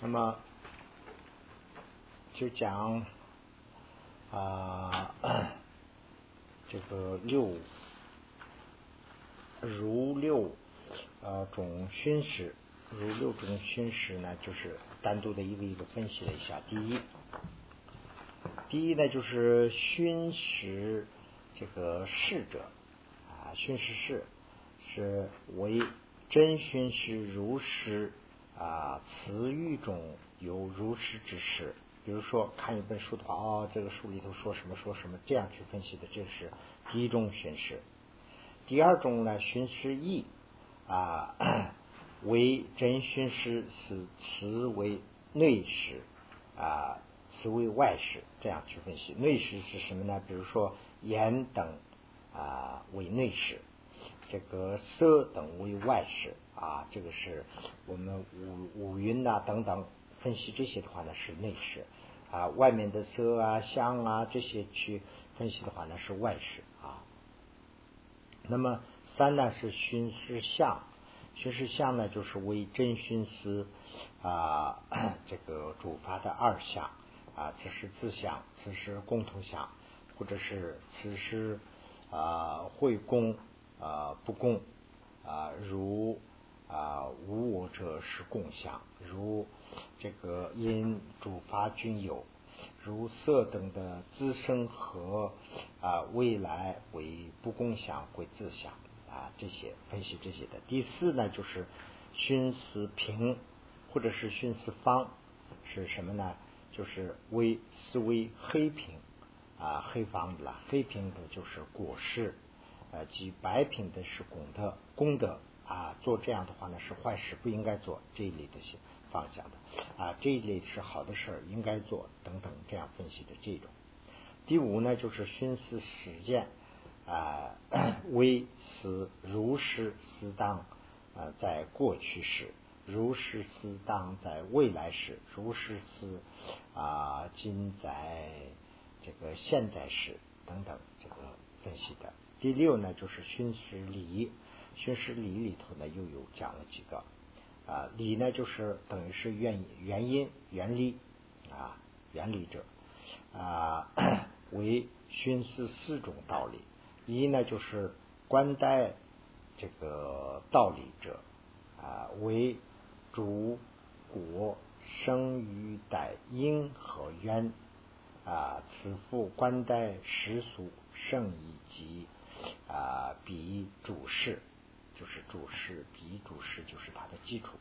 那么就讲啊，这个六如六呃种熏食，如六种熏食呢，就是单独的一个一个分析了一下。第一，第一呢就是熏食这个逝者啊，熏食事是为真熏食如实啊，词语中有如实之事。比如说看一本书的话，哦，这个书里头说什么说什么，这样去分析的，这是第一种熏食。第二种呢，熏食义啊，为真熏食是词为内实啊，词为外实，这样去分析。内实是什么呢？比如说言等啊为内实，这个色等为外实啊，这个是我们五五云呐等等分析这些的话呢是内事啊，外面的色啊香啊这些去分析的话呢是外事啊。那么三呢是熏师相，熏师相呢就是为真熏师啊 这个主发的二相啊，此时自相，此时共同相，或者是此时啊会共啊不共啊如啊无我者是共享，如这个因主发均有。如色等的滋生和啊未来为不共享为自享啊这些分析这些的。第四呢就是熏思平或者是熏思方是什么呢？就是微思维黑平啊黑方的啦，黑平的就是果实，呃及白平的是功德功德啊做这样的话呢是坏事不应该做这一类的些。方向的啊，这一类是好的事儿，应该做等等，这样分析的这种。第五呢，就是熏思实践啊，为思如实思当啊，在过去时，如实思当在未来时，如实思啊，今在这个现在时等等，这个分析的。第六呢，就是熏思理，熏思理里头呢，又有讲了几个。啊，理呢就是等于是原原因原理啊，原理者啊 为熏思四种道理。一呢就是观待这个道理者啊为主果生于待因和缘啊，此复观待实俗圣以及啊比主事。就是主事，比主事就是它的基础。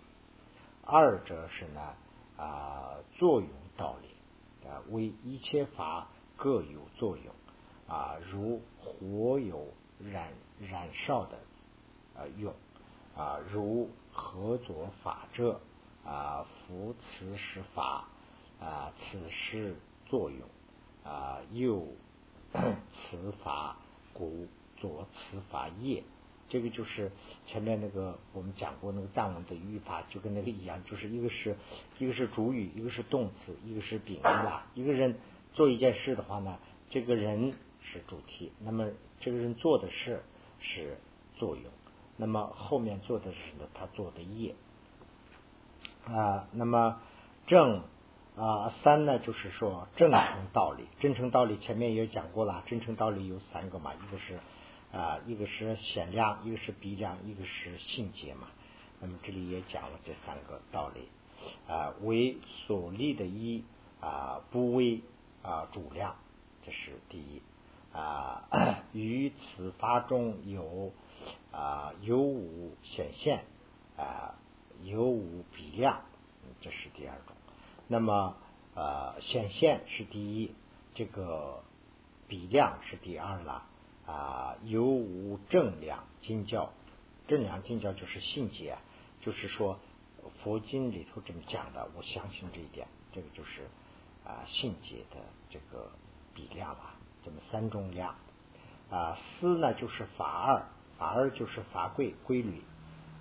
二者是呢啊作用道理啊，为一切法各有作用啊，如火有燃燃烧的呃用啊，如合作法者啊，扶此时法啊，此时作用啊，又 此法故作此法业。这个就是前面那个我们讲过那个藏文的语法，就跟那个一样，就是一个是一个是主语，一个是动词，一个是宾语啦。一个人做一件事的话呢，这个人是主题，那么这个人做的事是作用，那么后面做的是呢，他做的业啊。那么正啊三呢，就是说正诚道理，真诚道理前面也讲过了，真诚道理有三个嘛，一个是。啊，一个是显量，一个是比量，一个是性节嘛。那么这里也讲了这三个道理啊，为所立的一啊，不为啊主量，这是第一啊。于此法中有啊有无显现啊有无比量，这是第二种。那么呃显现是第一，这个比量是第二了。啊，有无正量经教，正量经教就是信解，就是说佛经里头这么讲的，我相信这一点，这个就是啊信解的这个比量啊，这么三种量啊，思呢就是法二，法二就是法规规律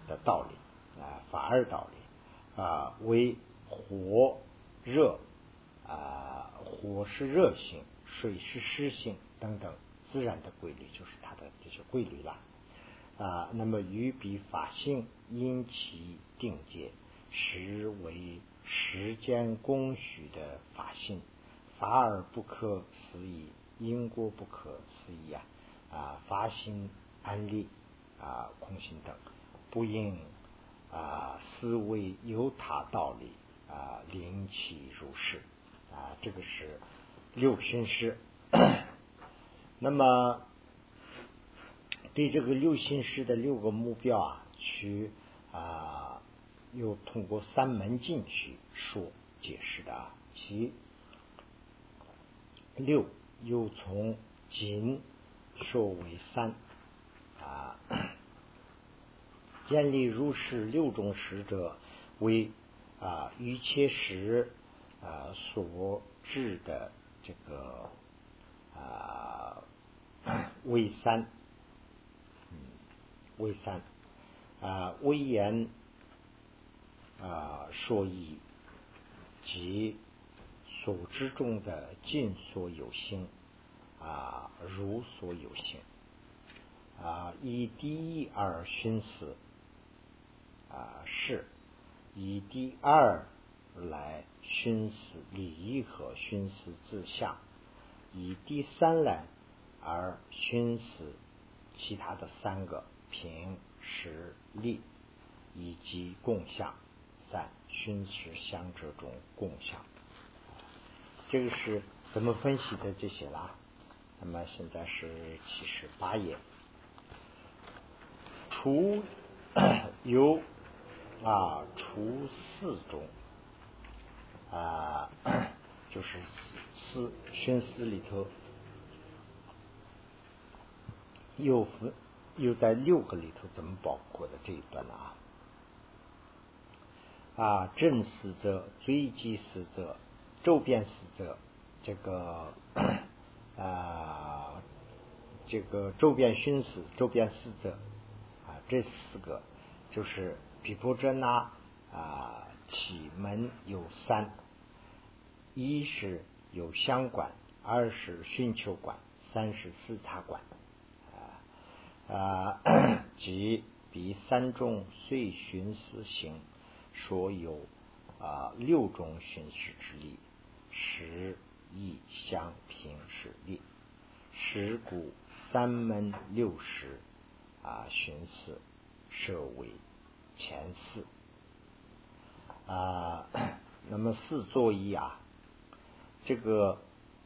的道理啊，法二道理啊，为火热啊，火是热性，水是湿性等等。自然的规律就是它的这些规律了啊。那么与彼法性因其定界，实为时间供许的法性，法而不可思议，因果不可思议啊！啊，法性安立啊，空性等，不应啊思维有他道理啊，灵气如是啊，这个是六心师。那么对这个六心师的六个目标啊，去啊，又通过三门进去说解释的啊，其六又从仅说为三。啊，建立如是六种使者为啊于切时啊所致的这个啊 为三，嗯为三啊威严啊说义及所知中的尽所有性。啊，如所有性啊，以第一而熏死啊，是。以第二来熏死礼义和熏死自相，以第三来而熏死其他的三个平实力以及共相在熏死相者中共相，这个是怎么分析的这些啦？那么现在是七十八页，除 有啊，除四种啊，就是四宣思里头又分又在六个里头怎么包括的这一段了啊？正死者、追击死者、周边死者，这个。啊，这个周边熏死、周边死者啊，这四个就是比波遮那啊，启门有三：一是有相管，二是寻求管，三是视察管啊啊，即比三种随寻思行，说有啊六种寻思之力，十。意相平实力，十古三门六十啊，寻思设为前四啊。那么四作一啊，这个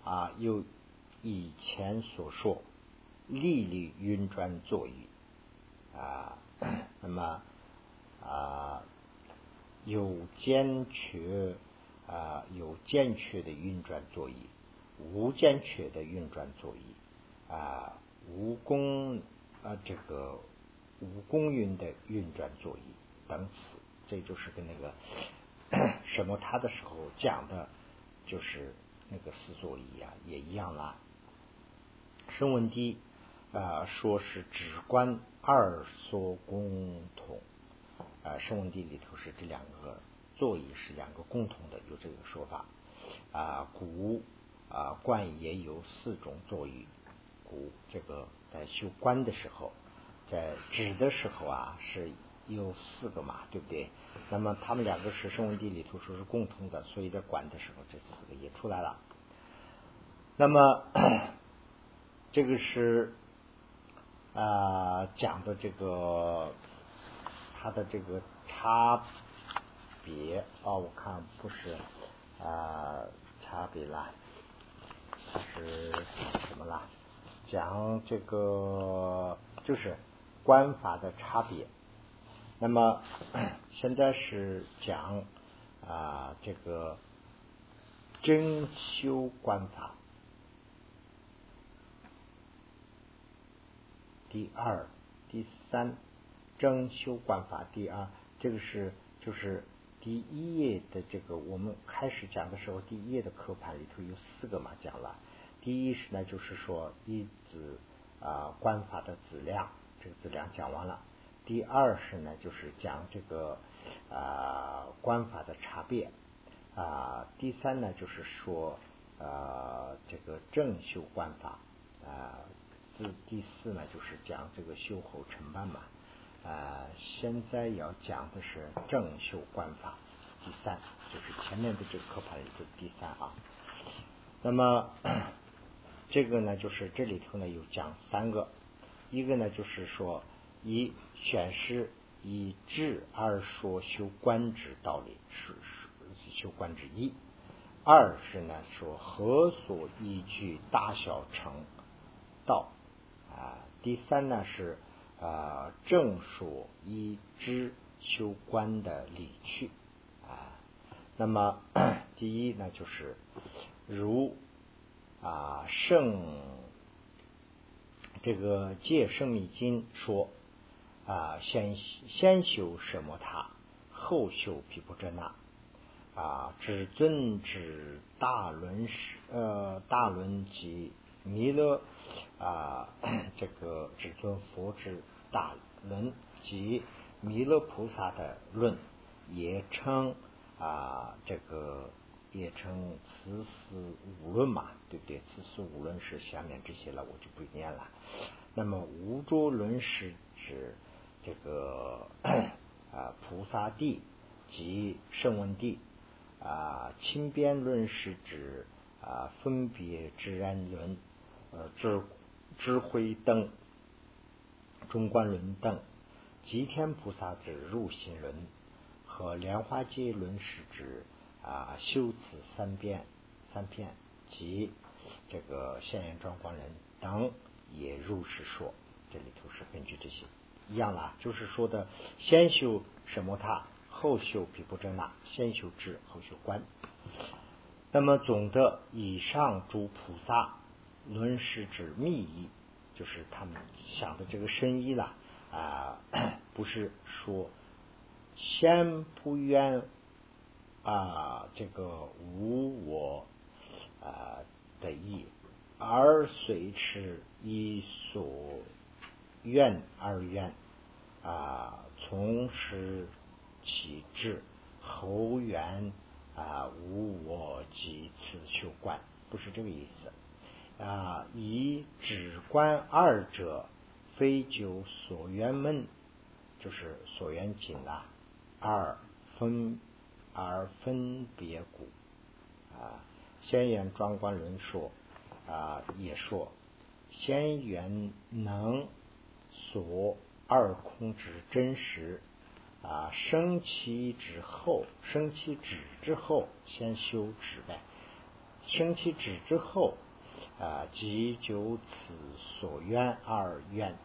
啊，又以前所说，历历运转作一啊。那么啊，有坚决。啊，有健确的运转座椅，无健确的运转座椅，啊，无功啊，这个无功运的运转座椅等此，这就是跟那个 什么他的时候讲的，就是那个四座椅啊，也一样啦。声闻地啊，说是只观二所共同啊，声闻地里头是这两个。座椅是两个共同的，有这个说法啊。古啊观也有四种座椅，古这个在修观的时候，在指的时候啊是有四个嘛，对不对？那么他们两个是声闻地里头说是共同的，所以在管的时候这四个也出来了。那么 这个是啊讲的这个它的这个差。别哦，我看不是啊，差别啦，是什么啦？讲这个就是官法的差别。那么现在是讲啊，这个真修观法第二、第三，真修观法第二，这个是就是。第一页的这个，我们开始讲的时候，第一页的课盘里头有四个嘛，讲了。第一是呢，就是说一子啊观法的质量，这个质量讲完了。第二是呢，就是讲这个啊观法的差别啊。第三呢，就是说啊这个正修观法啊。第第四呢，就是讲这个修后承办嘛啊，现在要讲的是正修观法第三，就是前面的这个课盘里的第三啊。那么这个呢，就是这里头呢有讲三个，一个呢就是说一选师以智而说修观之道理，是是修观之一；二是呢说何所依据大小成道啊；第三呢是。啊，正所一知修观的理趣啊。那么 第一呢，就是如啊圣这个戒圣密经说啊，先先修什么他，后修毗婆遮那啊，至尊之大轮时呃大轮及弥勒啊，这个至尊佛之。大论及弥勒菩萨的论，也称啊这个也称慈思五论嘛，对不对？慈思五论是下面这些了，我就不念了。那么无著论是指这个 啊菩萨地及圣文地啊轻边论是指啊分别之然论呃智智慧等。中观论等，吉天菩萨指入心论和莲花界论是指啊修辞三遍三篇及这个现眼庄观人等也如是说，这里头是根据这些一样啦，就是说的先修什么他，后修毗婆遮那，先修智后修观。那么总的以上诸菩萨论是指密意。就是他们想的这个深意了啊，不是说先不愿啊这个无我啊的意，而随持以所愿而愿啊，从始起至后愿啊无我及此修观，不是这个意思。啊，以止观二者，非就所缘门，就是所缘境啊，二分而分别故。啊，先言庄观论说啊，也说先缘能所二空之真实啊，生起之后，生起止之后，先修止呗，生起止之后。啊，即就此所愿而愿，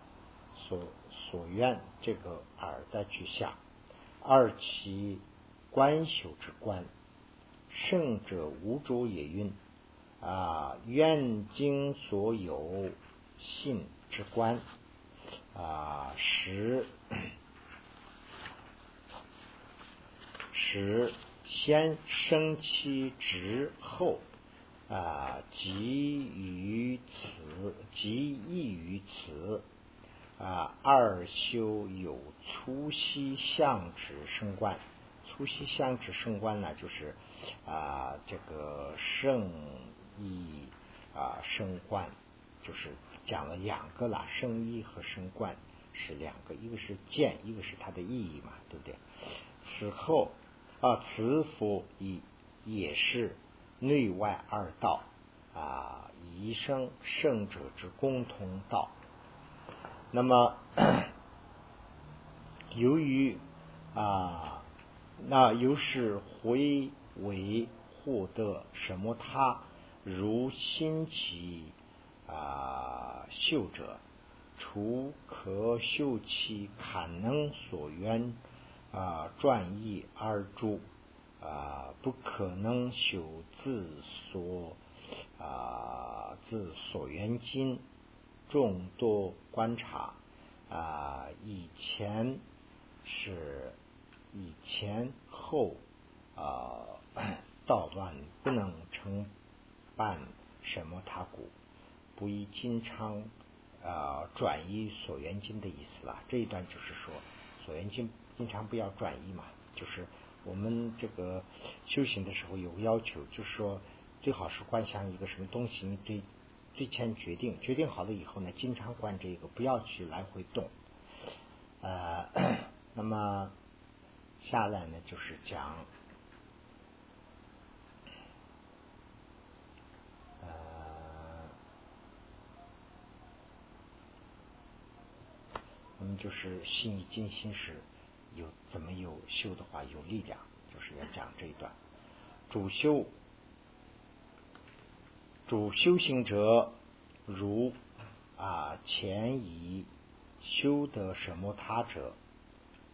所所愿这个而再去下，二其观修之观，圣者无主也云啊，愿经所有信之观。啊，十十先生其之后。啊，即于此，即异于此。啊，二修有粗细相之升观，粗细相之升观呢，就是啊，这个圣意啊升观，就是讲了两个了，圣意和生观是两个，一个是见，一个是它的意义嘛，对不对？此后啊，此佛亦也是。内外二道啊，一生圣者之共同道。那么，由于啊，那由是回为获得什么？他如心起啊修者，除可修其堪能所愿啊转意而著。啊，不可能修自所啊，自所缘经众多观察啊，以前是以前后啊，道乱不能成办什么他故，不宜经常啊转移所缘经的意思啦。这一段就是说，所缘经经常不要转移嘛，就是。我们这个修行的时候有个要求，就是说最好是观想一个什么东西，你最最先决定，决定好了以后呢，经常观这个，不要去来回动呃，那么下来呢，就是讲呃，我们就是心意静心时有怎么有修的话有力量，就是要讲这一段主修。主修行者，如啊前以修得什么他者，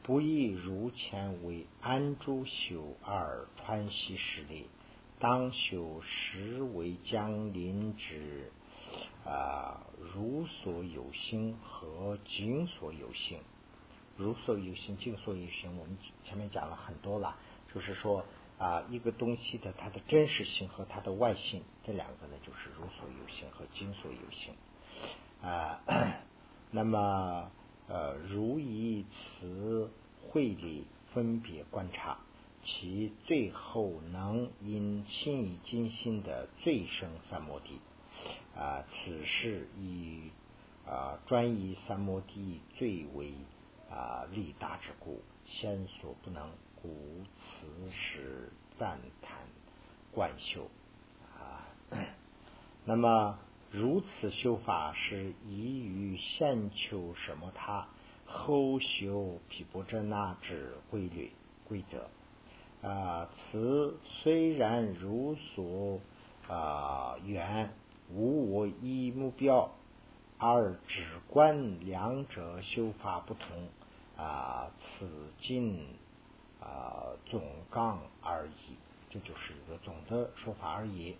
不亦如前为安住修而传习实力，当修实为将临之啊如所有心和经所有心，如所有心、经所有心，我们前面讲了很多了，就是说。啊，一个东西的它的真实性和它的外性，这两个呢，就是如所有性和今所有性啊。那么呃，如以此会理分别观察，其最后能因心以精心的最生三摩地啊。此事以啊专以三摩地最为啊利大之故，先所不能。故此时赞叹观修啊，那么如此修法是宜于先求什么他后修毗波遮那之规律规则啊。此虽然如所啊缘，无我一目标，而只观两者修法不同啊。此经。啊，总纲而已，这就是一个总的说法而已。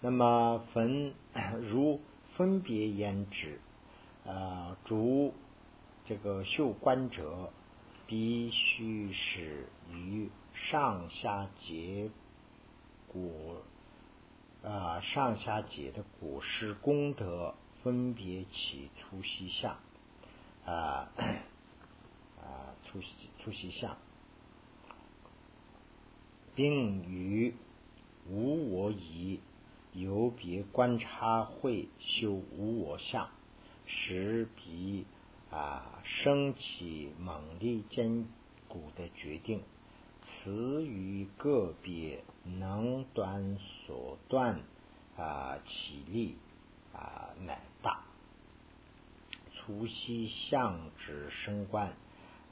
那么分如分别言之，啊，主这个修观者必须是与上下结果啊上下节的果实功德分别起出息相啊。啊，出席出息相，并与无我以由别观察会修无我相，使彼啊升起猛力坚固的决定。此与个别能断所断啊其力啊乃大。除夕相之升观。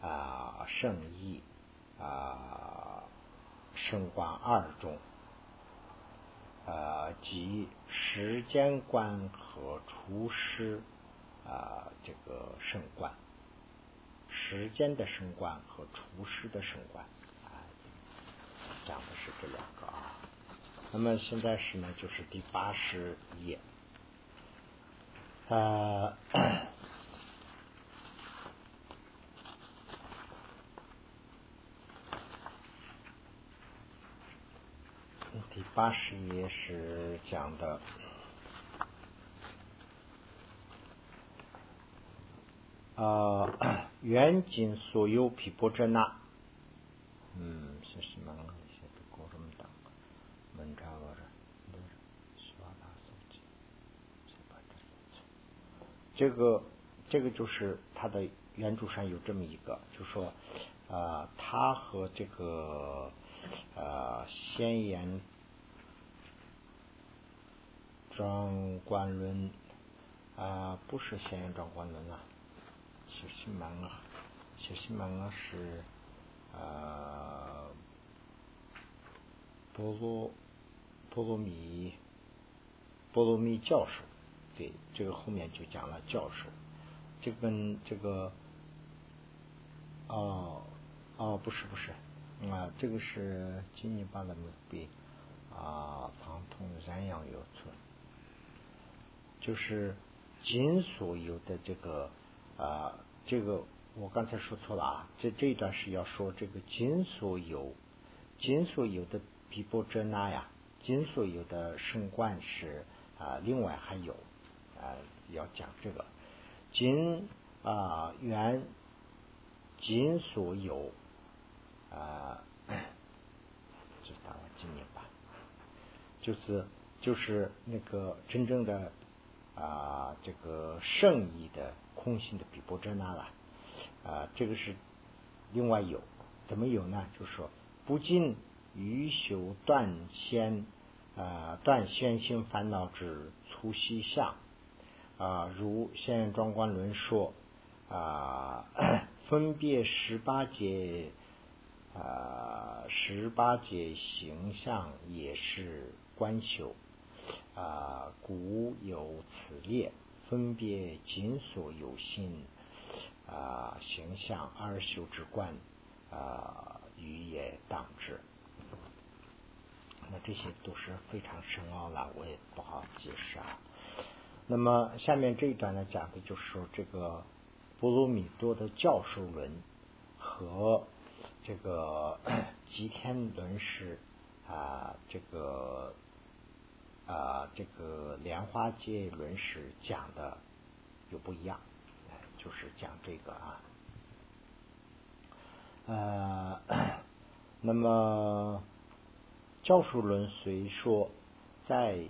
啊，圣意啊，圣观二种，呃，即时间观和出师啊，这个圣观，时间的圣观和出师的圣观，讲的是这两个啊。那么现在是呢，就是第八十页，呃。第八十页是讲的，呃，远近所有毗波遮那，嗯，是什么？写的过这么大，门扎罗着，这个这个就是它的原著上有这么一个，就说啊，他和这个呃先言。庄观论啊，不是先言庄观论啊，小西门啊，小西门啊是啊，波罗波罗蜜波罗蜜教授，这个后面就讲了教授，这跟这个哦哦不是不是啊，这个是金尼巴的墓碑啊，唐通燃阳有村。就是金所有的这个啊，这个我刚才说错了啊，这这一段是要说这个金所有，金所有的比波遮那呀，金所有的圣冠是啊，另外还有啊，要讲这个仅啊原仅所有啊，就当了纪念吧，就是就是那个真正的。啊，这个圣意的空性的比波遮那了。啊，这个是另外有，怎么有呢？就是说，不尽余修断先啊，断先心烦恼之粗细相啊，如现庄观论说啊，分别十八节啊，十八节形象也是观修啊，古有此列，分别尽所有心。啊，形象二修之观啊，语也当之。那这些都是非常深奥了，我也不好解释啊。那么下面这一段呢，讲的就是这个波罗蜜多的教授论和这个 吉天轮师啊，这个啊，这个莲花界轮师讲的有不一样。就是讲这个啊，呃，那么教授论虽说在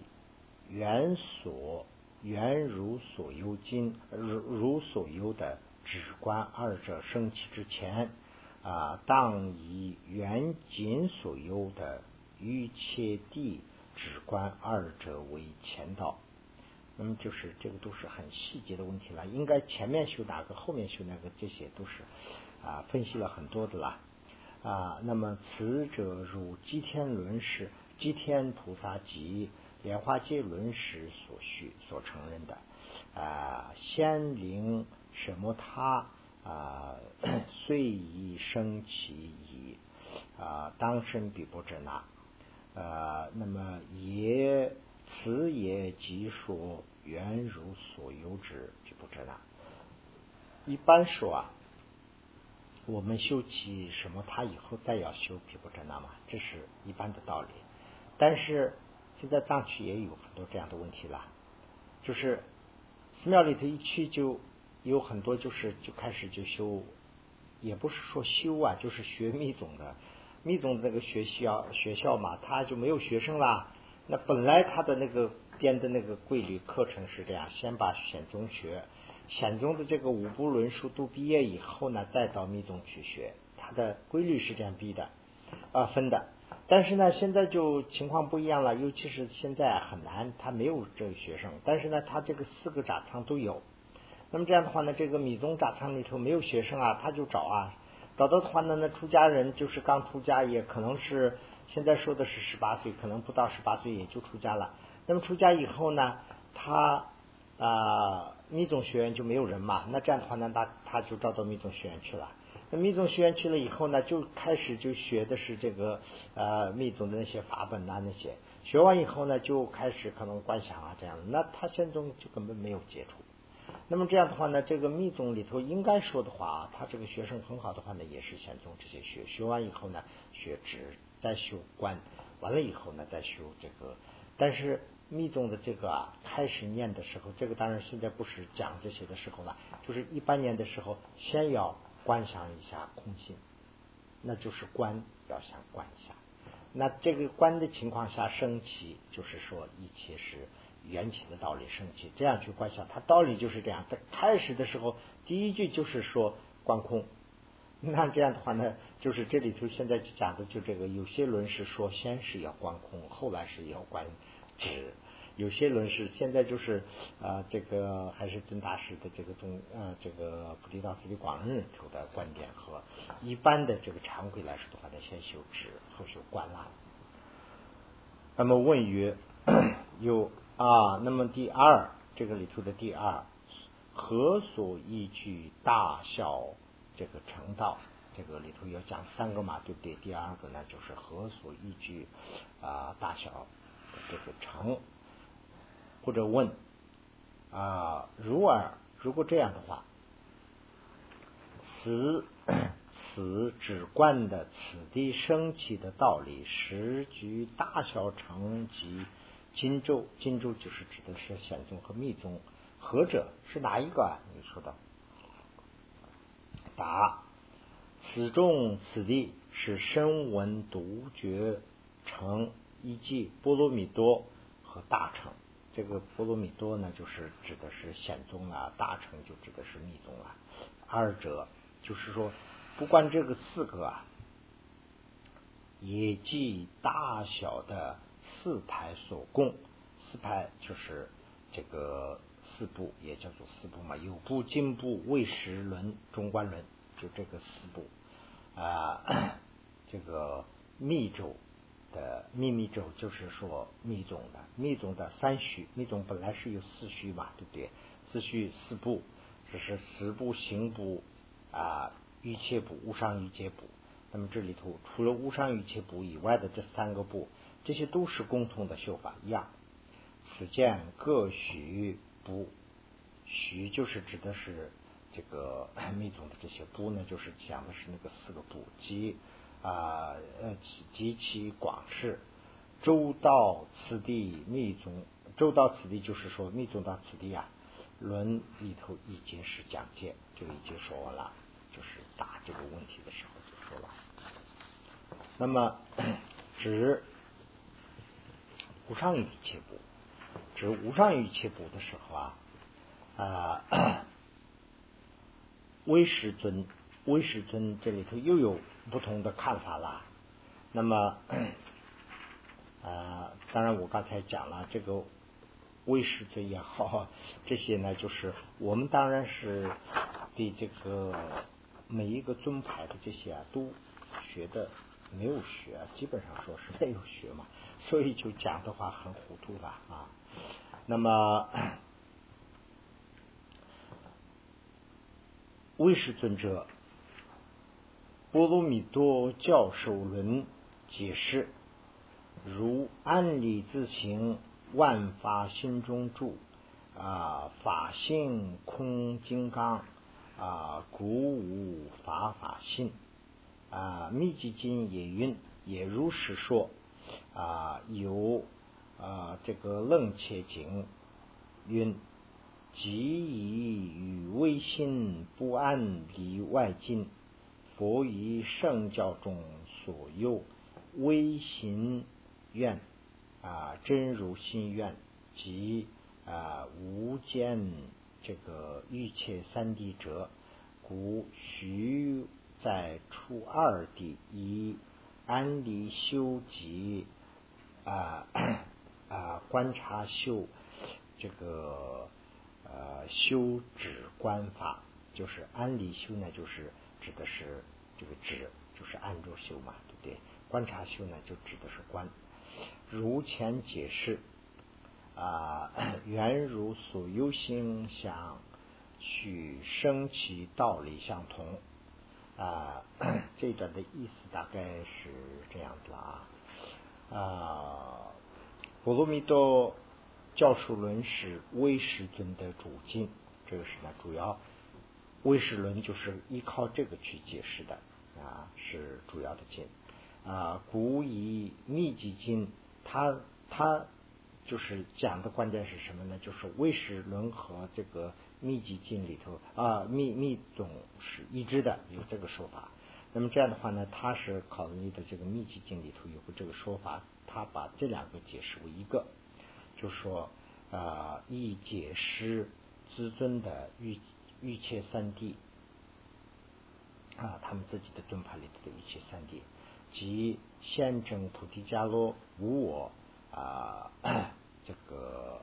原所缘如所有经如如所有的止观二者升起之前啊，当以缘尽所有的一切地止观二者为前道。那么就是这个都是很细节的问题了，应该前面修哪个，后面修哪个，这些都是啊分析了很多的啦啊。那么此者如基天轮是、基天菩萨及莲花界轮时所需所承认的啊，先灵什么他啊，遂已生其已啊，当生比不者那啊，那么也。此也即说缘如所有之，就不知道。一般说啊，我们修起什么，他以后再要修毗婆遮那嘛，这是一般的道理。但是现在藏区也有很多这样的问题了，就是寺庙里头一去就有很多，就是就开始就修，也不是说修啊，就是学密宗的，密宗的那个学校学校嘛，他就没有学生啦。那本来他的那个编的那个规律课程是这样：先把显宗学，显宗的这个五部论书都毕业以后呢，再到密宗去学。他的规律是这样逼的啊分的。但是呢，现在就情况不一样了，尤其是现在很难，他没有这个学生。但是呢，他这个四个扎仓都有。那么这样的话呢，这个米宗扎仓里头没有学生啊，他就找啊，找到的话呢，那出家人就是刚出家，也可能是。现在说的是十八岁，可能不到十八岁也就出家了。那么出家以后呢，他啊密宗学院就没有人嘛，那这样的话呢，他他就招到密宗学院去了。那密宗学院去了以后呢，就开始就学的是这个呃密宗的那些法本啊那些。学完以后呢，就开始可能观想啊这样。那他现宗就根本没有接触。那么这样的话呢，这个密宗里头应该说的话，他这个学生很好的话呢，也是显宗这些学。学完以后呢，学直。再修观，完了以后呢，再修这个。但是密宗的这个啊，开始念的时候，这个当然现在不是讲这些的时候了，就是一般念的时候，先要观想一下空性，那就是观要想观一下。那这个观的情况下升起，就是说一切是缘起的道理升起，这样去观想，它道理就是这样。在开始的时候，第一句就是说观空。那这样的话呢，就是这里头现在讲的就这个，有些论是说先是要观空，后来是要观止；有些人是现在就是啊，这个还是尊大师的这个宗呃这个菩提道次第广论里头的观点和一般的这个常规来说的话呢，先修止后修观啦。那么问曰：有啊？那么第二这个里头的第二，何所依据大小？这个成道，这个里头要讲三个嘛，对不对？第二个呢，就是何所依据啊大小这个成，或者问啊，如尔，如果这样的话，此此 指观的此地升起的道理，时局大小成及金州，金州就是指的是显宗和密宗，何者是哪一个？啊你说的？答：此中此地是声闻独觉成一记波罗蜜多和大乘，这个波罗蜜多呢，就是指的是显宗啊，大乘就指的是密宗啊。二者就是说，不管这个四个啊，也即大小的四排所供，四排就是这个四部，也叫做四部嘛，有部、经部、魏识轮、中观轮，就这个四部啊，这个密咒。的秘密咒就是说密宗的密宗的三虚，密宗本来是有四虚嘛，对不对？四虚四部，这是十部行部啊，欲切部、无上欲切部。那么这里头除了无上欲切部以外的这三个部，这些都是共同的修法一样。此见各许不，许就是指的是这个密宗的这些部呢，就是讲的是那个四个部即。啊，呃，极其广释，周到此地密宗，周到此地就是说密宗到此地啊，论里头已经是讲解，就已经说完了，就是答这个问题的时候就说了。那么指无上语切补，指无上语切补的时候啊，啊，威师尊。威师尊这里头又有不同的看法了。那么，啊，当然我刚才讲了这个威师尊也好，这些呢，就是我们当然是对这个每一个宗派的这些啊，都学的没有学，基本上说是没有学嘛，所以就讲的话很糊涂了啊。那么，威师尊者。波罗蜜多教授论解释，如安理自行，万法心中住啊，法性空金刚啊，故无法法性啊。密集经也云，也如是说啊，有啊这个楞伽经云，即以与微心不安离外境。佛于圣教中所有微心愿啊，真如心愿及啊无间这个欲切三谛者，故须在初二地以安离修集啊啊观察修这个呃修止观法，就是安离修呢，就是指的是。这个指就是按住修嘛，对不对？观察修呢，就指的是观。如前解释啊，原如所有心想，取生其道理相同啊。这一段的意思大概是这样子了啊。啊，波罗蜜多教授论是威士尊的主经，这个是呢主要威士论就是依靠这个去解释的。啊，是主要的经啊。古以密集经，它它就是讲的关键是什么呢？就是魏史伦和这个密集经里头啊，密密总是一致的，有这个说法。那么这样的话呢，他是考虑的这个密集经里头有个这个说法，他把这两个解释为一个，就说啊，一解释至尊的欲欲切三谛。啊，他们自己的盾牌里头的一切三谛，即现证菩提伽罗无我啊，这个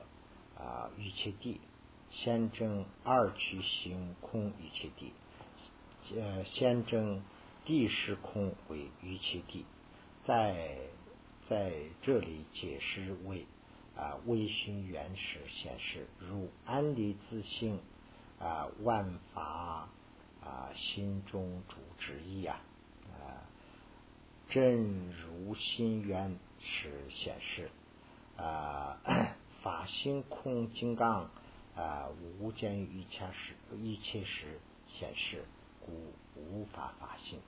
啊一切地，现证二趣行空一切地，呃，现证地是空为一切地，在在这里解释为啊微心原始显示，如安离自性啊万法。啊，心中主之意啊，啊，正如心愿是显示啊，法心空金刚啊，无间于一切时一切时显示，故无法法性。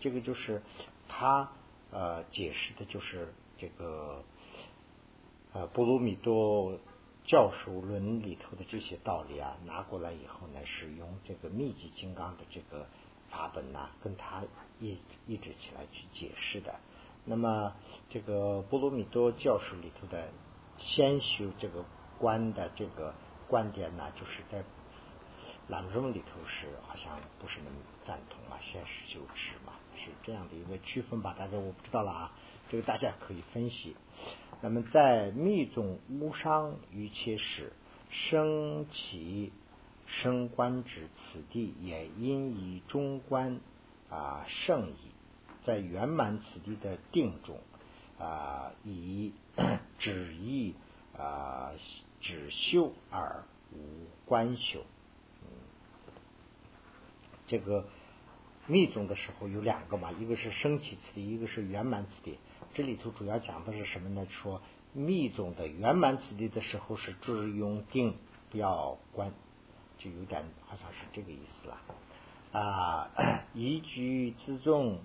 这个就是他呃解释的，就是这个呃波罗蜜多。教授论里头的这些道理啊，拿过来以后呢，是用这个密集金刚的这个法本呐，跟他一一直起来去解释的。那么这个波罗蜜多教授里头的先修这个观的这个观点呢，就是在朗中里头是好像不是那么赞同啊，现实就止嘛，是这样的一个区分吧。大家我不知道了啊，这个大家可以分析。那么在密宗无上于切时，升起升观之此地，也因以中观啊圣意，在圆满此地的定中啊，以 止意啊止修而无观修。这个密宗的时候有两个嘛，一个是升起此地，一个是圆满此地。这里头主要讲的是什么呢？说密宗的圆满此地的时候是只用定，不要观，就有点好像是这个意思了啊。依据自重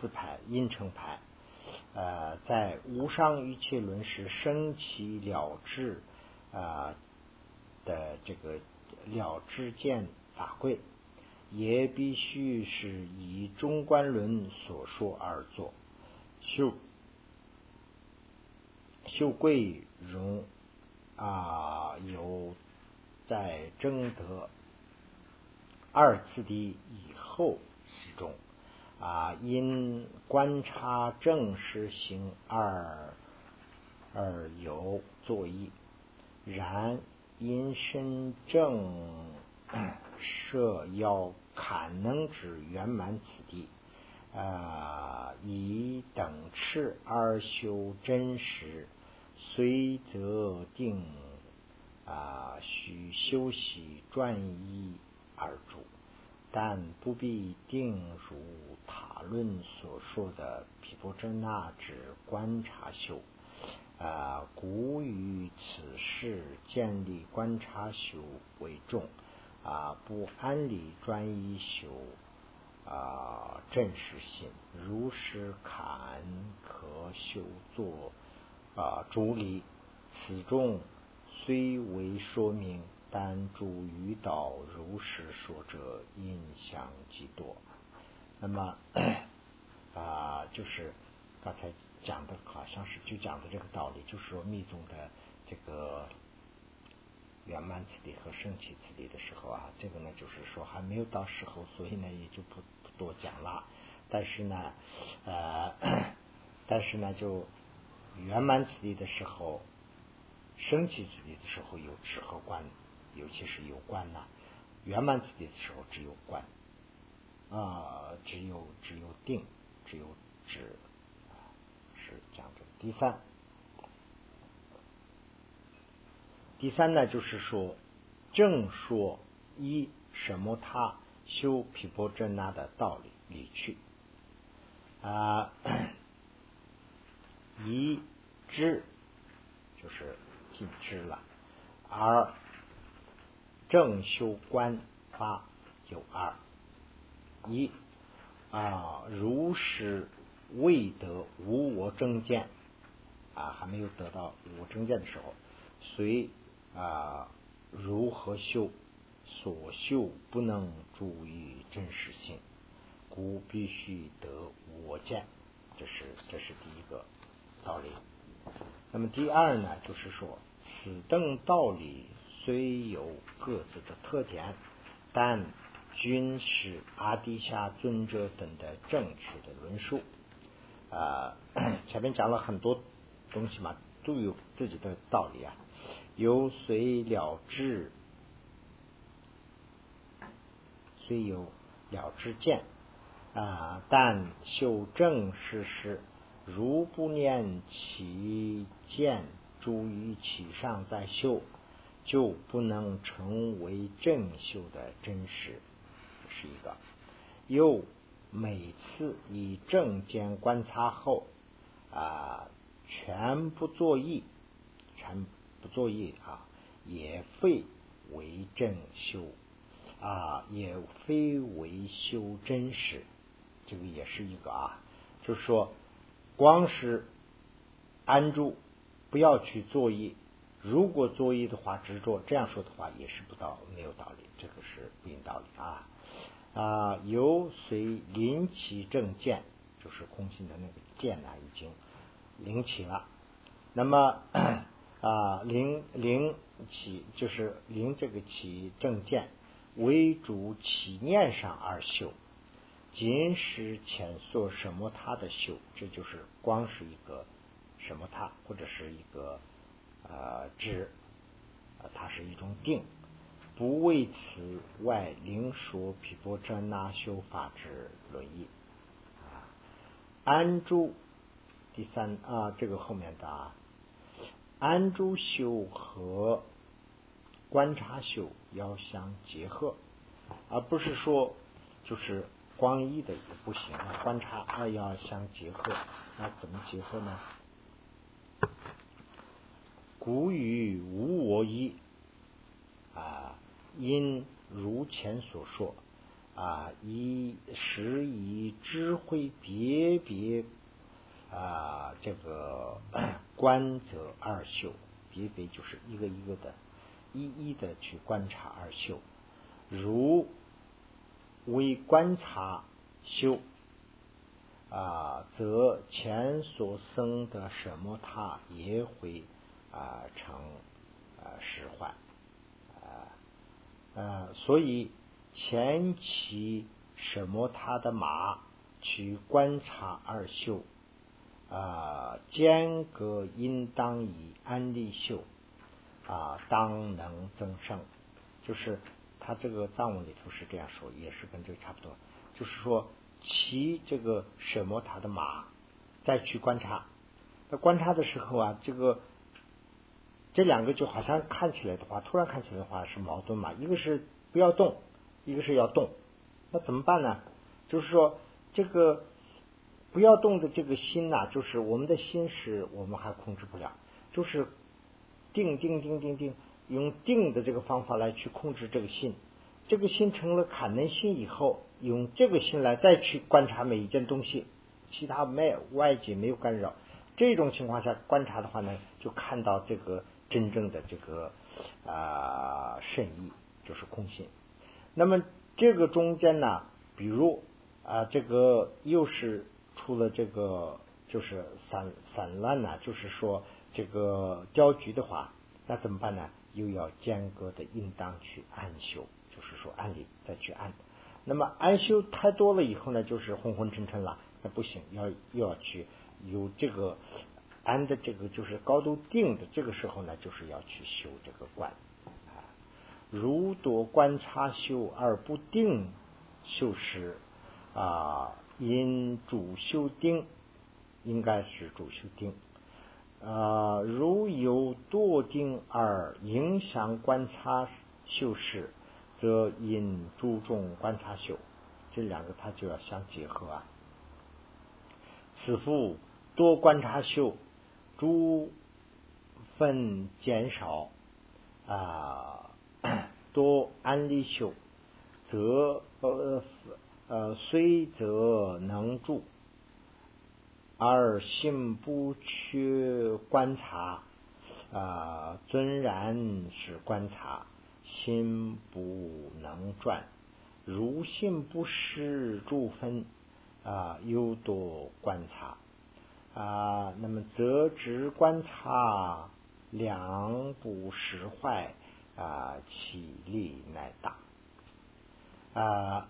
自排因成排，呃，在无上一切轮时升起了知啊的这个了知见法贵。也必须是以中观论所说而作，修修贵荣啊，有在征得二次的以后始终啊，因观察正实行而而有作意，然因身正。设要坎能止圆满此地，啊，以等持而修真实，虽则定啊，需修习转移而住，但不必定如塔论所说的毗婆遮那之观察修。啊，古于此事建立观察修为重。啊，不安理专一修啊，真实性如实坎可修作啊，主理此中虽为说明，但主于道如实说者，印象极多。那么 啊，就是刚才讲的，好像是就讲的这个道理，就是说密宗的这个。圆满此地和升起此地的时候啊，这个呢就是说还没有到时候，所以呢也就不多讲了。但是呢，呃，但是呢就圆满此地的时候，升起此地的时候有止和观，尤其是有观呐。圆满此地的时候只有观啊，只有只有定，只有止，是讲的第三。第三呢，就是说，正说一什么他修毗婆遮那的道理理去啊，一知就是尽知了，而正修观法有二一啊，如实未得无我正见啊，还没有得到无我正见的时候，随。啊，如何修？所修不能注意真实性，故必须得我见。这是这是第一个道理。那么第二呢，就是说此等道理虽有各自的特点，但均是阿底峡尊者等的正确的论述。啊，前面讲了很多东西嘛，都有自己的道理啊。有谁了之，虽有了之见啊，但修正事实，如不念其见，诸于其上再修，就不能成为正修的真实。是一个。又每次以正见观察后啊，全不作意，全。不作业啊，也会为正修啊，也非为修真实，这个也是一个啊，就是说，光是安住，不要去作业。如果作业的话，执着这样说的话，也是不道没有道理，这个是不应道理啊啊！由随临起正见，就是空性的那个见呢，已经临起了，那么。啊，灵灵起就是灵这个起正见为主起念上而修，仅是前所什么他的修，这就是光是一个什么他或者是一个呃知，它是一种定，不为此外灵说毗波遮那修法之论意啊，安住第三啊，这个后面的。啊。安住修和观察修要相结合，而不是说就是光一的也不行，观察二要相结合，那怎么结合呢？古语无我一啊，因如前所说啊，以时以智慧别别。啊，这个观则二修，别别就是一个一个的，一一的去观察二修。如为观察修啊，则前所生的什么他也会啊成啊实幻啊，呃，所以前期什么他的马去观察二修。啊，间隔应当以安利修啊，当能增生。就是他这个藏文里头是这样说，也是跟这个差不多。就是说骑这个什么他的马，再去观察。那观察的时候啊，这个这两个就好像看起来的话，突然看起来的话是矛盾嘛。一个是不要动，一个是要动。那怎么办呢？就是说这个。不要动的这个心呐，就是我们的心是我们还控制不了，就是定定定定定，用定的这个方法来去控制这个心，这个心成了坎能心以后，用这个心来再去观察每一件东西，其他没有外界没有干扰，这种情况下观察的话呢，就看到这个真正的这个啊圣意，就是空心。那么这个中间呢，比如啊这个又是。出了这个就是散散乱呢，就是说这个焦局的话，那怎么办呢？又要间隔的应当去安修，就是说安理再去安。那么安修太多了以后呢，就是昏昏沉沉了，那不行，要又要去有这个安的这个就是高度定的这个时候呢，就是要去修这个观啊。如多观察修而不定修时啊。因主修定，应该是主修定。啊，如有多定而影响观察修饰，则应注重观察修。这两个它就要相结合啊。此复多观察修，诸分减少啊，多安利修，则呃。呃，虽则能住，而心不缺观察，啊，尊然是观察，心不能转，如心不失诸分，啊，又多观察，啊，那么则知观察两不识坏，啊，其力乃大，啊。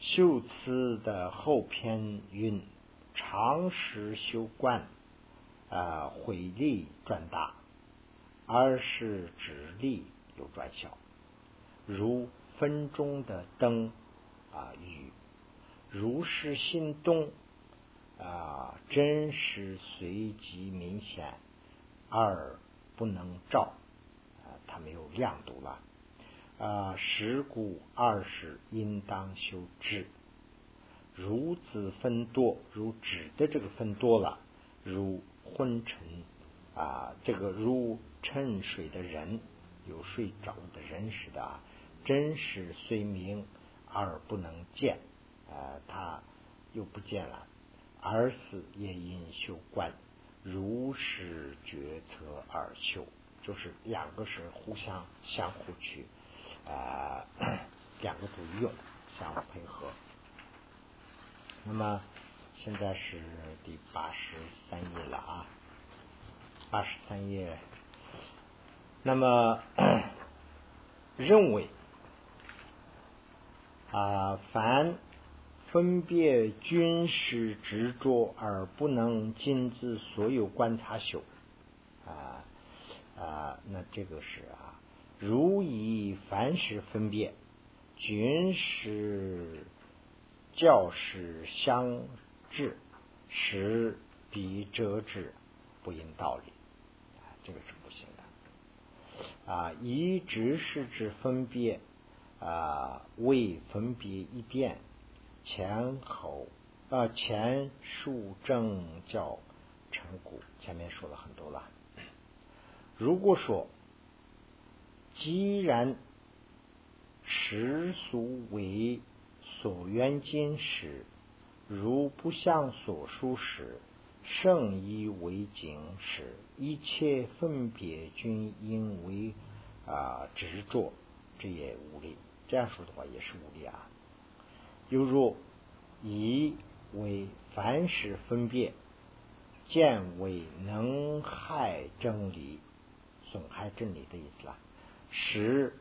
修辞的后篇云：“常时修观，啊，毁力转大，而是指力有转小。如分钟的灯啊，与如是心动啊，真实随即明显，而不能照啊，它没有亮度了。”啊，十故二十应当修智，如子分多，如纸的这个分多了，如昏沉啊，这个如沉睡的人，有睡着的人似的啊，真实虽明而不能见，啊，他又不见了，而死也应修观，如实决策而修，就是两个是互相相互去。啊，两个都用，相互配合。那么现在是第八十三页了啊。二十三页。那么 认为啊，凡分别均是执着而不能尽自所有观察修啊啊，那这个是啊，如以凡是分别均是教师相制，使彼折之，不应道理，这个是不行的啊。以知识之分别啊，为分别一变前后啊，前述正教成古，前面说了很多了。如果说既然世俗为所缘今时，如不向所述时，圣意为经时，一切分别均因为啊执着，这也无力。这样说的话也是无力啊。犹如以为凡是分别，见为能害真理，损害真理的意思啦，使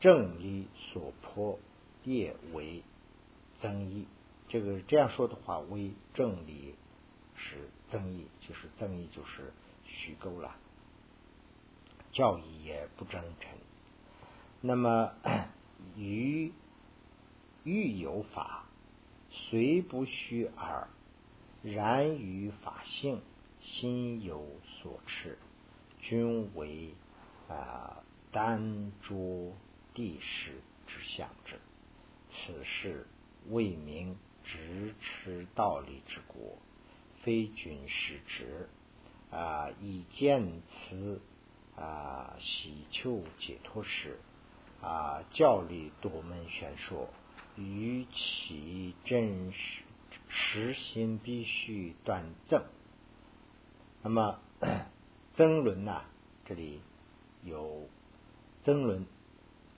正理所破，业为增益。这个这样说的话，为正理是增益，就是增益就是虚构了，教义也不真诚。那么 于欲有法，虽不虚耳，然于法性心有所持，均为啊单着地势之相之。此事为名直持道理之国，非君实之啊！以见此啊，喜求解脱时啊，教理多门玄说，与其真实实心必须断正。那么 曾伦呢？这里有增轮。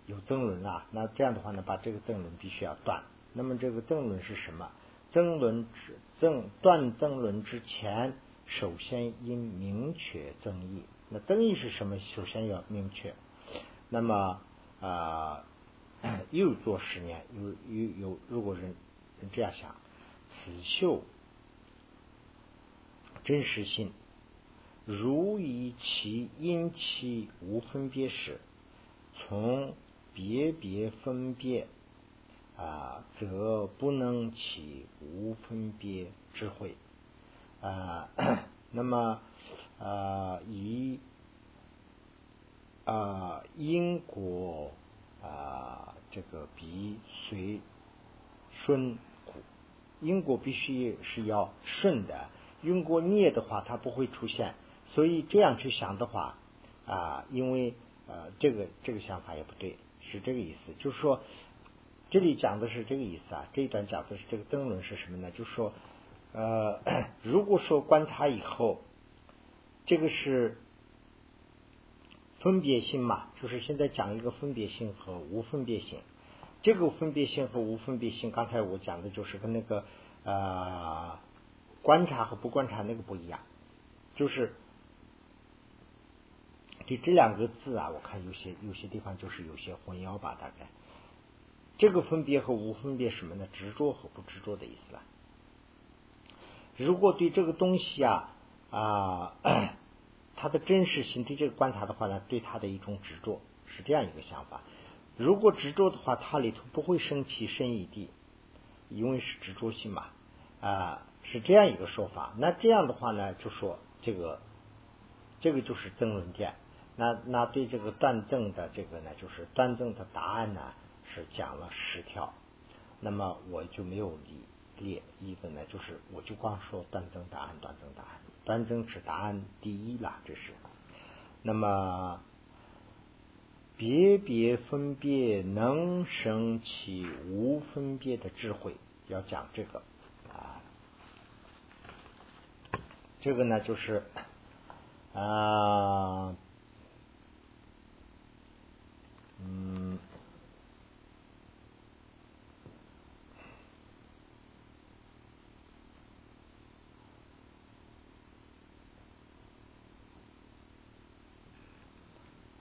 有增轮啊，那这样的话呢，把这个争论必须要断。那么这个增轮是什么？增轮之争断增轮之前，首先应明确增益。那增益是什么？首先要明确。那么啊，又做十年，有有有，如果人这样想，此秀真实性，如以其因其无分别时，从。别别分别啊，则不能起无分别智慧啊。那么啊，以啊因果啊这个比随顺故，因果必须是要顺的，因果逆的话，它不会出现。所以这样去想的话啊，因为呃这个这个想法也不对。是这个意思，就是说，这里讲的是这个意思啊。这一段讲的是这个争论是什么呢？就是说，呃，如果说观察以后，这个是分别性嘛，就是现在讲一个分别性和无分别性。这个分别性和无分别性，刚才我讲的就是跟那个呃观察和不观察那个不一样，就是。对这两个字啊，我看有些有些地方就是有些混淆吧，大概这个分别和无分别什么呢？执着和不执着的意思了。如果对这个东西啊啊，它的真实性对这个观察的话呢，对它的一种执着是这样一个想法。如果执着的话，它里头不会生起深意地，因为是执着性嘛啊，是这样一个说法。那这样的话呢，就说这个这个就是增论点。那那对这个断证的这个呢，就是断证的答案呢，是讲了十条。那么我就没有理列一个呢，就是我就光说断证答案，断证答案，断证是答案第一了，这是。那么别别分别能生起无分别的智慧，要讲这个啊，这个呢就是啊。嗯，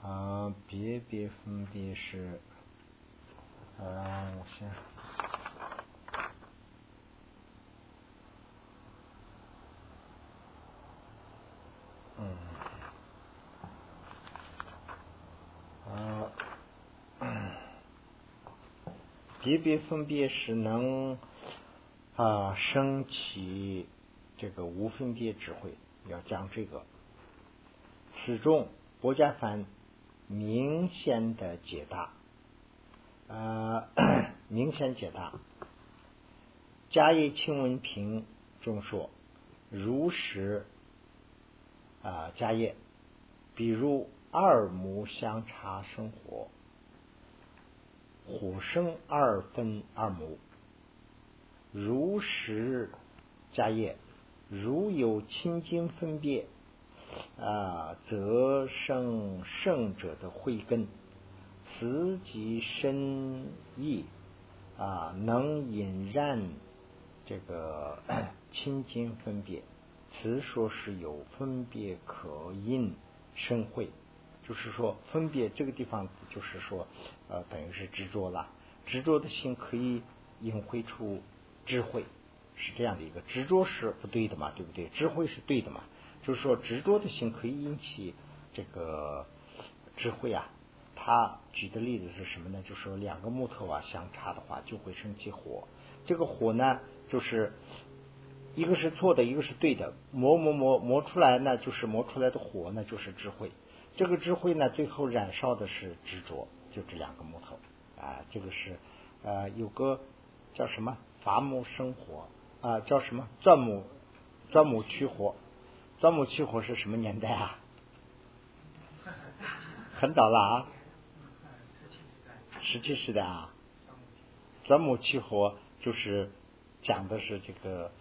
啊，别别分别是，啊，我先。嗯，啊。别别分别时能啊升起这个无分别智慧，要讲这个，此中国家凡。明显的解答，呃，明显解答。迦叶清文平中说，如实啊，迦叶，比如二母相差生活，火生二分二母，如是迦叶，如有清净分别。啊，则生圣者的慧根，此即深意啊，能引燃这个 清净分别。此说是有分别可引生慧，就是说分别这个地方，就是说呃，等于是执着了，执着的心可以引会出智慧，是这样的一个执着是不对的嘛，对不对？智慧是对的嘛。就是说，执着的心可以引起这个智慧啊。他举的例子是什么呢？就是说，两个木头啊相差的话，就会生起火。这个火呢，就是一个是错的，一个是对的。磨磨磨磨出来呢，就是磨出来的火呢，就是智慧。这个智慧呢，最后燃烧的是执着，就这两个木头啊。这个是呃，有个叫什么伐木生火啊，叫什么钻木钻木取火。钻木取火是什么年代啊？很早了啊，石器时代啊。钻木取火就是讲的是这个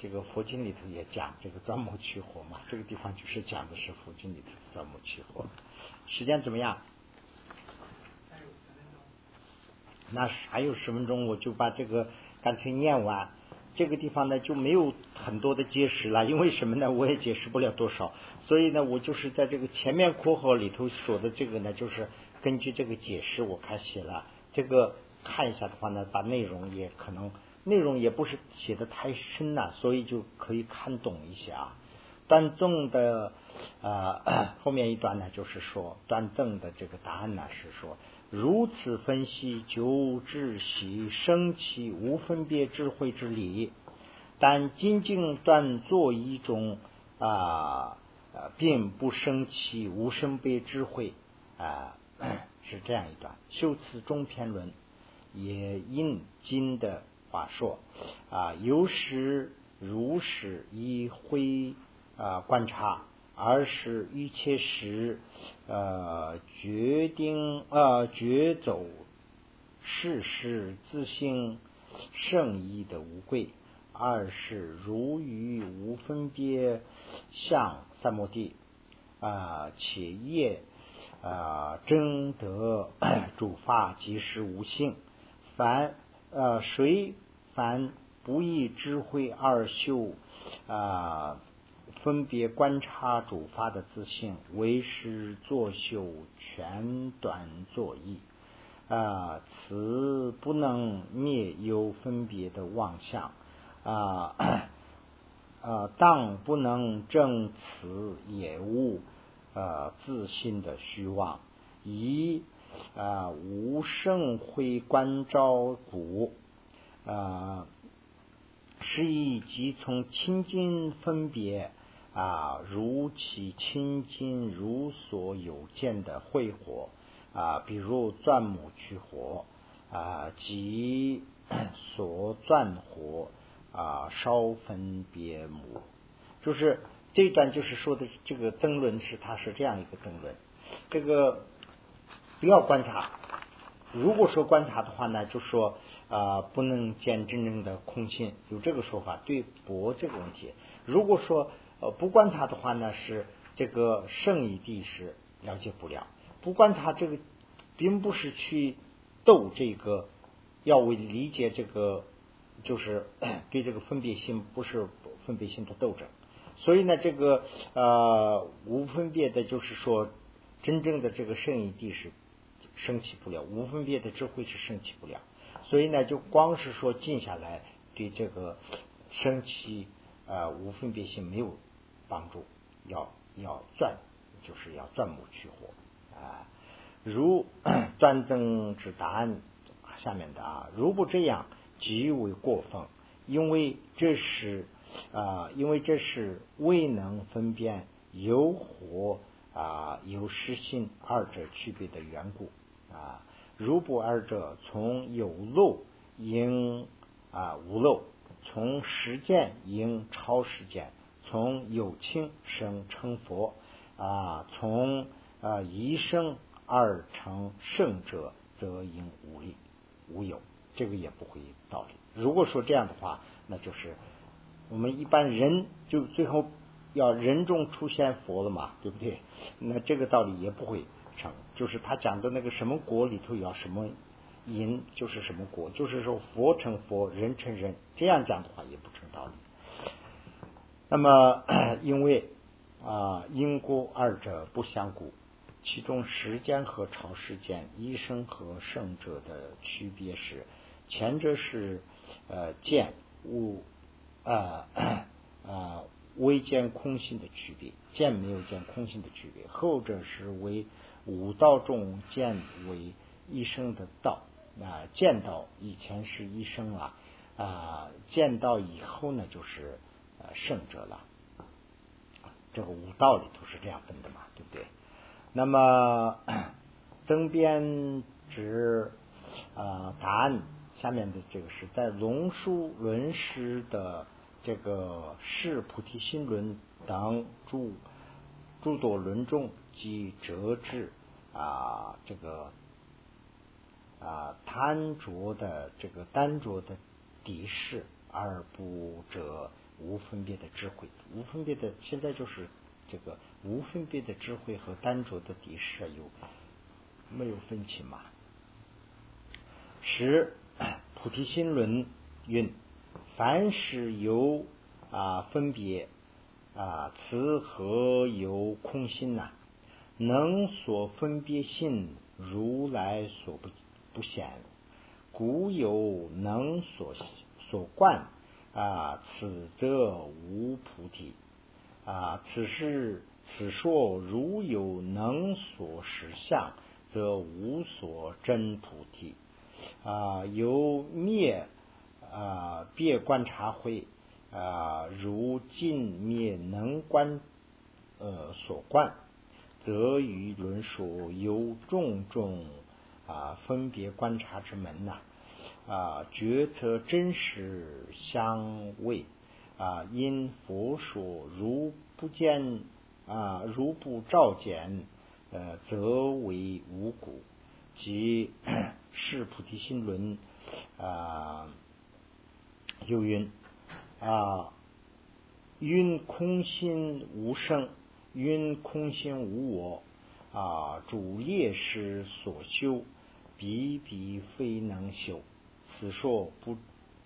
这个佛经里头也讲这个钻木取火嘛，这个地方就是讲的是佛经里头钻木取火。时间怎么样？那还有十分钟，我就把这个干脆念完。这个地方呢就没有很多的解释了，因为什么呢？我也解释不了多少，所以呢，我就是在这个前面括号里头说的这个呢，就是根据这个解释，我看写了这个看一下的话呢，把内容也可能内容也不是写的太深了，所以就可以看懂一些啊。端正的呃 后面一段呢，就是说端正的这个答案呢是说。如此分析，就知悉生起无分别智慧之理。但仅仅断作一种啊，并不生起无生别智慧啊，是这样一段。修辞中篇论也应今的话说啊，有时如是以会啊观察。而是一切时，呃，决定呃，决走事事自性圣意的无贵；二是如于无分别相三摩地啊，且业啊真得 主法即是无性。凡呃谁凡不以智慧二修啊。分别观察主法的自性，为师作修全短作意啊，此不能灭有分别的妄想啊啊，当不能证此也无啊自信的虚妄，以啊无胜会观照故啊，是以即从清净分别。啊，如其清净如所有见的慧火啊，比如钻木取火啊，即所钻火啊，烧分别母，就是这段就是说的这个争论是，它是这样一个争论。这个不要观察，如果说观察的话呢，就说啊，不能见真正的空性，有这个说法对薄这个问题。如果说呃，不观察的话呢，是这个圣义地是了解不了。不观察这个，并不是去斗这个，要为理解这个，就是 对这个分别心不是分别心的斗争。所以呢，这个呃无分别的，就是说真正的这个圣义地是升起不了，无分别的智慧是升起不了。所以呢，就光是说静下来，对这个升起呃无分别心没有帮助。要要钻，就是要钻木取火啊。如 端增之答案下面的啊，如不这样，极为过分，因为这是啊，因为这是未能分辨有火啊有实性二者区别的缘故啊。如不二者从有漏应啊无漏，从实践应超实践，从有情生成佛啊，从啊一生二成圣者，则应无力无有，这个也不会道理。如果说这样的话，那就是我们一般人就最后要人中出现佛了嘛，对不对？那这个道理也不会。成就是他讲的那个什么果里头要什么因，就是什么果，就是说佛成佛，人成人，这样讲的话也不成道理。那么因为啊因果二者不相顾，其中时间和超时间、医生和圣者的区别是，前者是呃见物啊啊未见空性的区别，见没有见空性的区别，后者是为。五道中见为一生的道啊，见到以前是一生啊啊，见到以后呢就是呃圣者了。这个五道里头是这样分的嘛，对不对？那么增编之啊答案下面的这个是在龙树论师的这个《是菩提心轮》等诸诸多轮中即折至。啊，这个啊，贪着的这个单着的敌视，而不者无分别的智慧，无分别的现在就是这个无分别的智慧和单着的敌视有没有分歧嘛？十菩提心轮运：凡是由啊分别啊，此何由空心呐？能所分别性，如来所不不显，故有能所所观啊，此则无菩提啊。此是此说如有能所实相，则无所真菩提啊。由灭啊别观察会啊，如尽灭能观呃所观。则于论述有种种啊分别观察之门呐啊决策真实相位啊因佛说如不见啊如不照见呃则为无故即 是菩提心轮啊又云啊云空心无声。云空心无我啊，主业师所修，彼彼非能修。此说不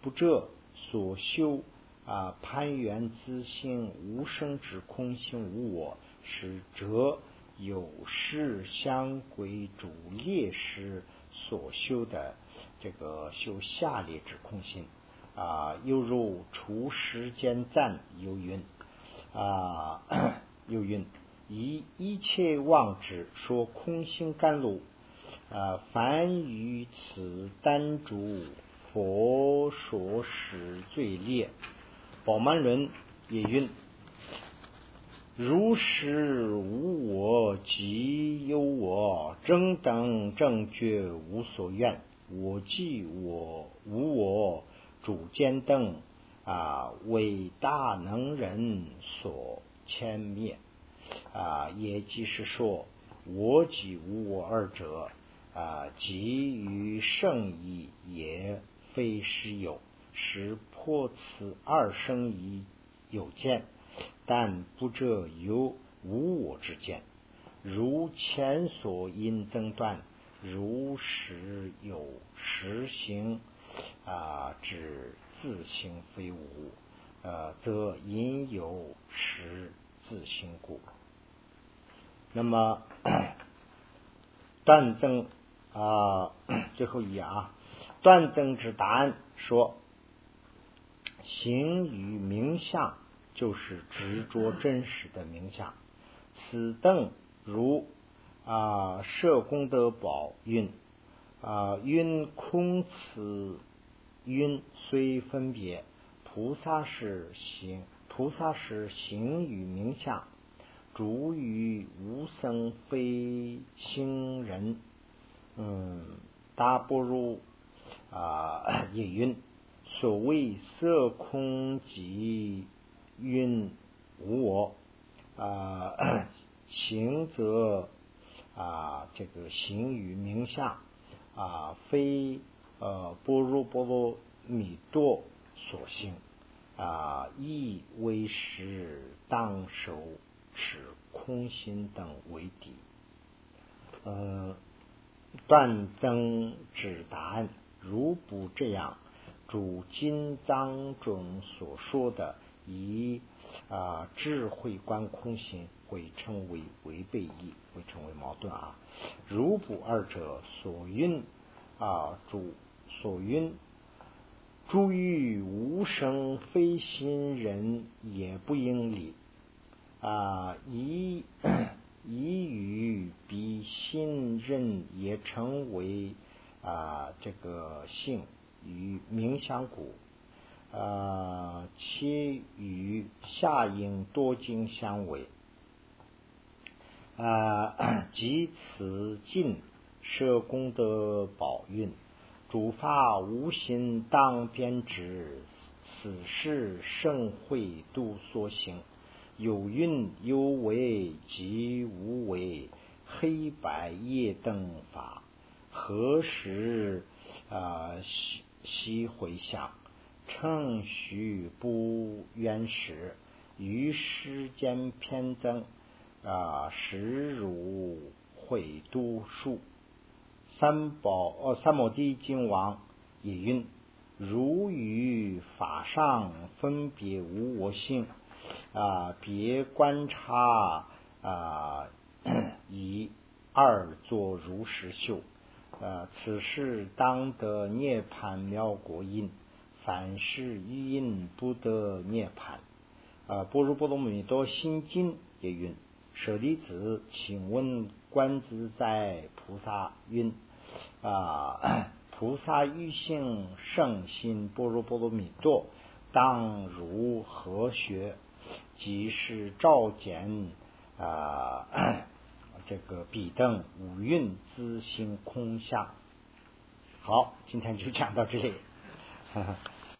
不这所修啊，攀缘自心无生之空性无我，是则有事相归主业师所修的这个修下列之空性啊，犹如除时间暂有云啊。又云：以一切妄执说空心甘露，啊，凡于此单主佛所使最劣。宝曼论也云：如是无我即有我，正等正觉无所愿。我即我无我主见等啊，为大能人所。千灭啊，也即是说，我即无我二者啊，即于圣义也非实有，实破此二生已有见，但不这有无我之见。如前所因增断，如实有实行啊，指自性非无。呃，则因有实自性故。那么断增啊，最后一页啊，断增之答案说，行于名相就是执着真实的名相，此等如啊摄功德宝运啊云空此云虽分别，菩萨是行菩萨是行于名相。主于无生非行人，嗯，大不如啊也云。所谓色空即云无我啊，行则啊这个行于名相啊，非呃般若波罗蜜多所行啊，亦为实当手。持空心等为敌，呃，断增指答案，如不这样，主经章中所说的以啊智慧观空心，会成为违背义，会成为矛盾啊。如不二者所蕴啊主所蕴，诸欲无生非心人也不应理。啊，以以与比信任也成为啊这个性与冥想故，啊，其与下应多经相违，啊，即此尽设功德宝运，主法无心当编织，此事盛会度所行。有运有为即无为，黑白夜灯法，何时啊悉悉回想？称许不冤时，于世间偏增啊，实如会读书。三宝哦，三宝地经王也云：如于法上分别无我性。啊！别观察啊，以二作如实修。呃，此事当得涅盘妙果因，凡事于因不得涅盘。啊，般若波罗蜜多心经也云：舍利子，请问观自在菩萨云：啊，菩萨欲性圣心般若波罗蜜多，当如何学？即是照见啊，这个彼等五蕴之性空相。好，今天就讲到这里。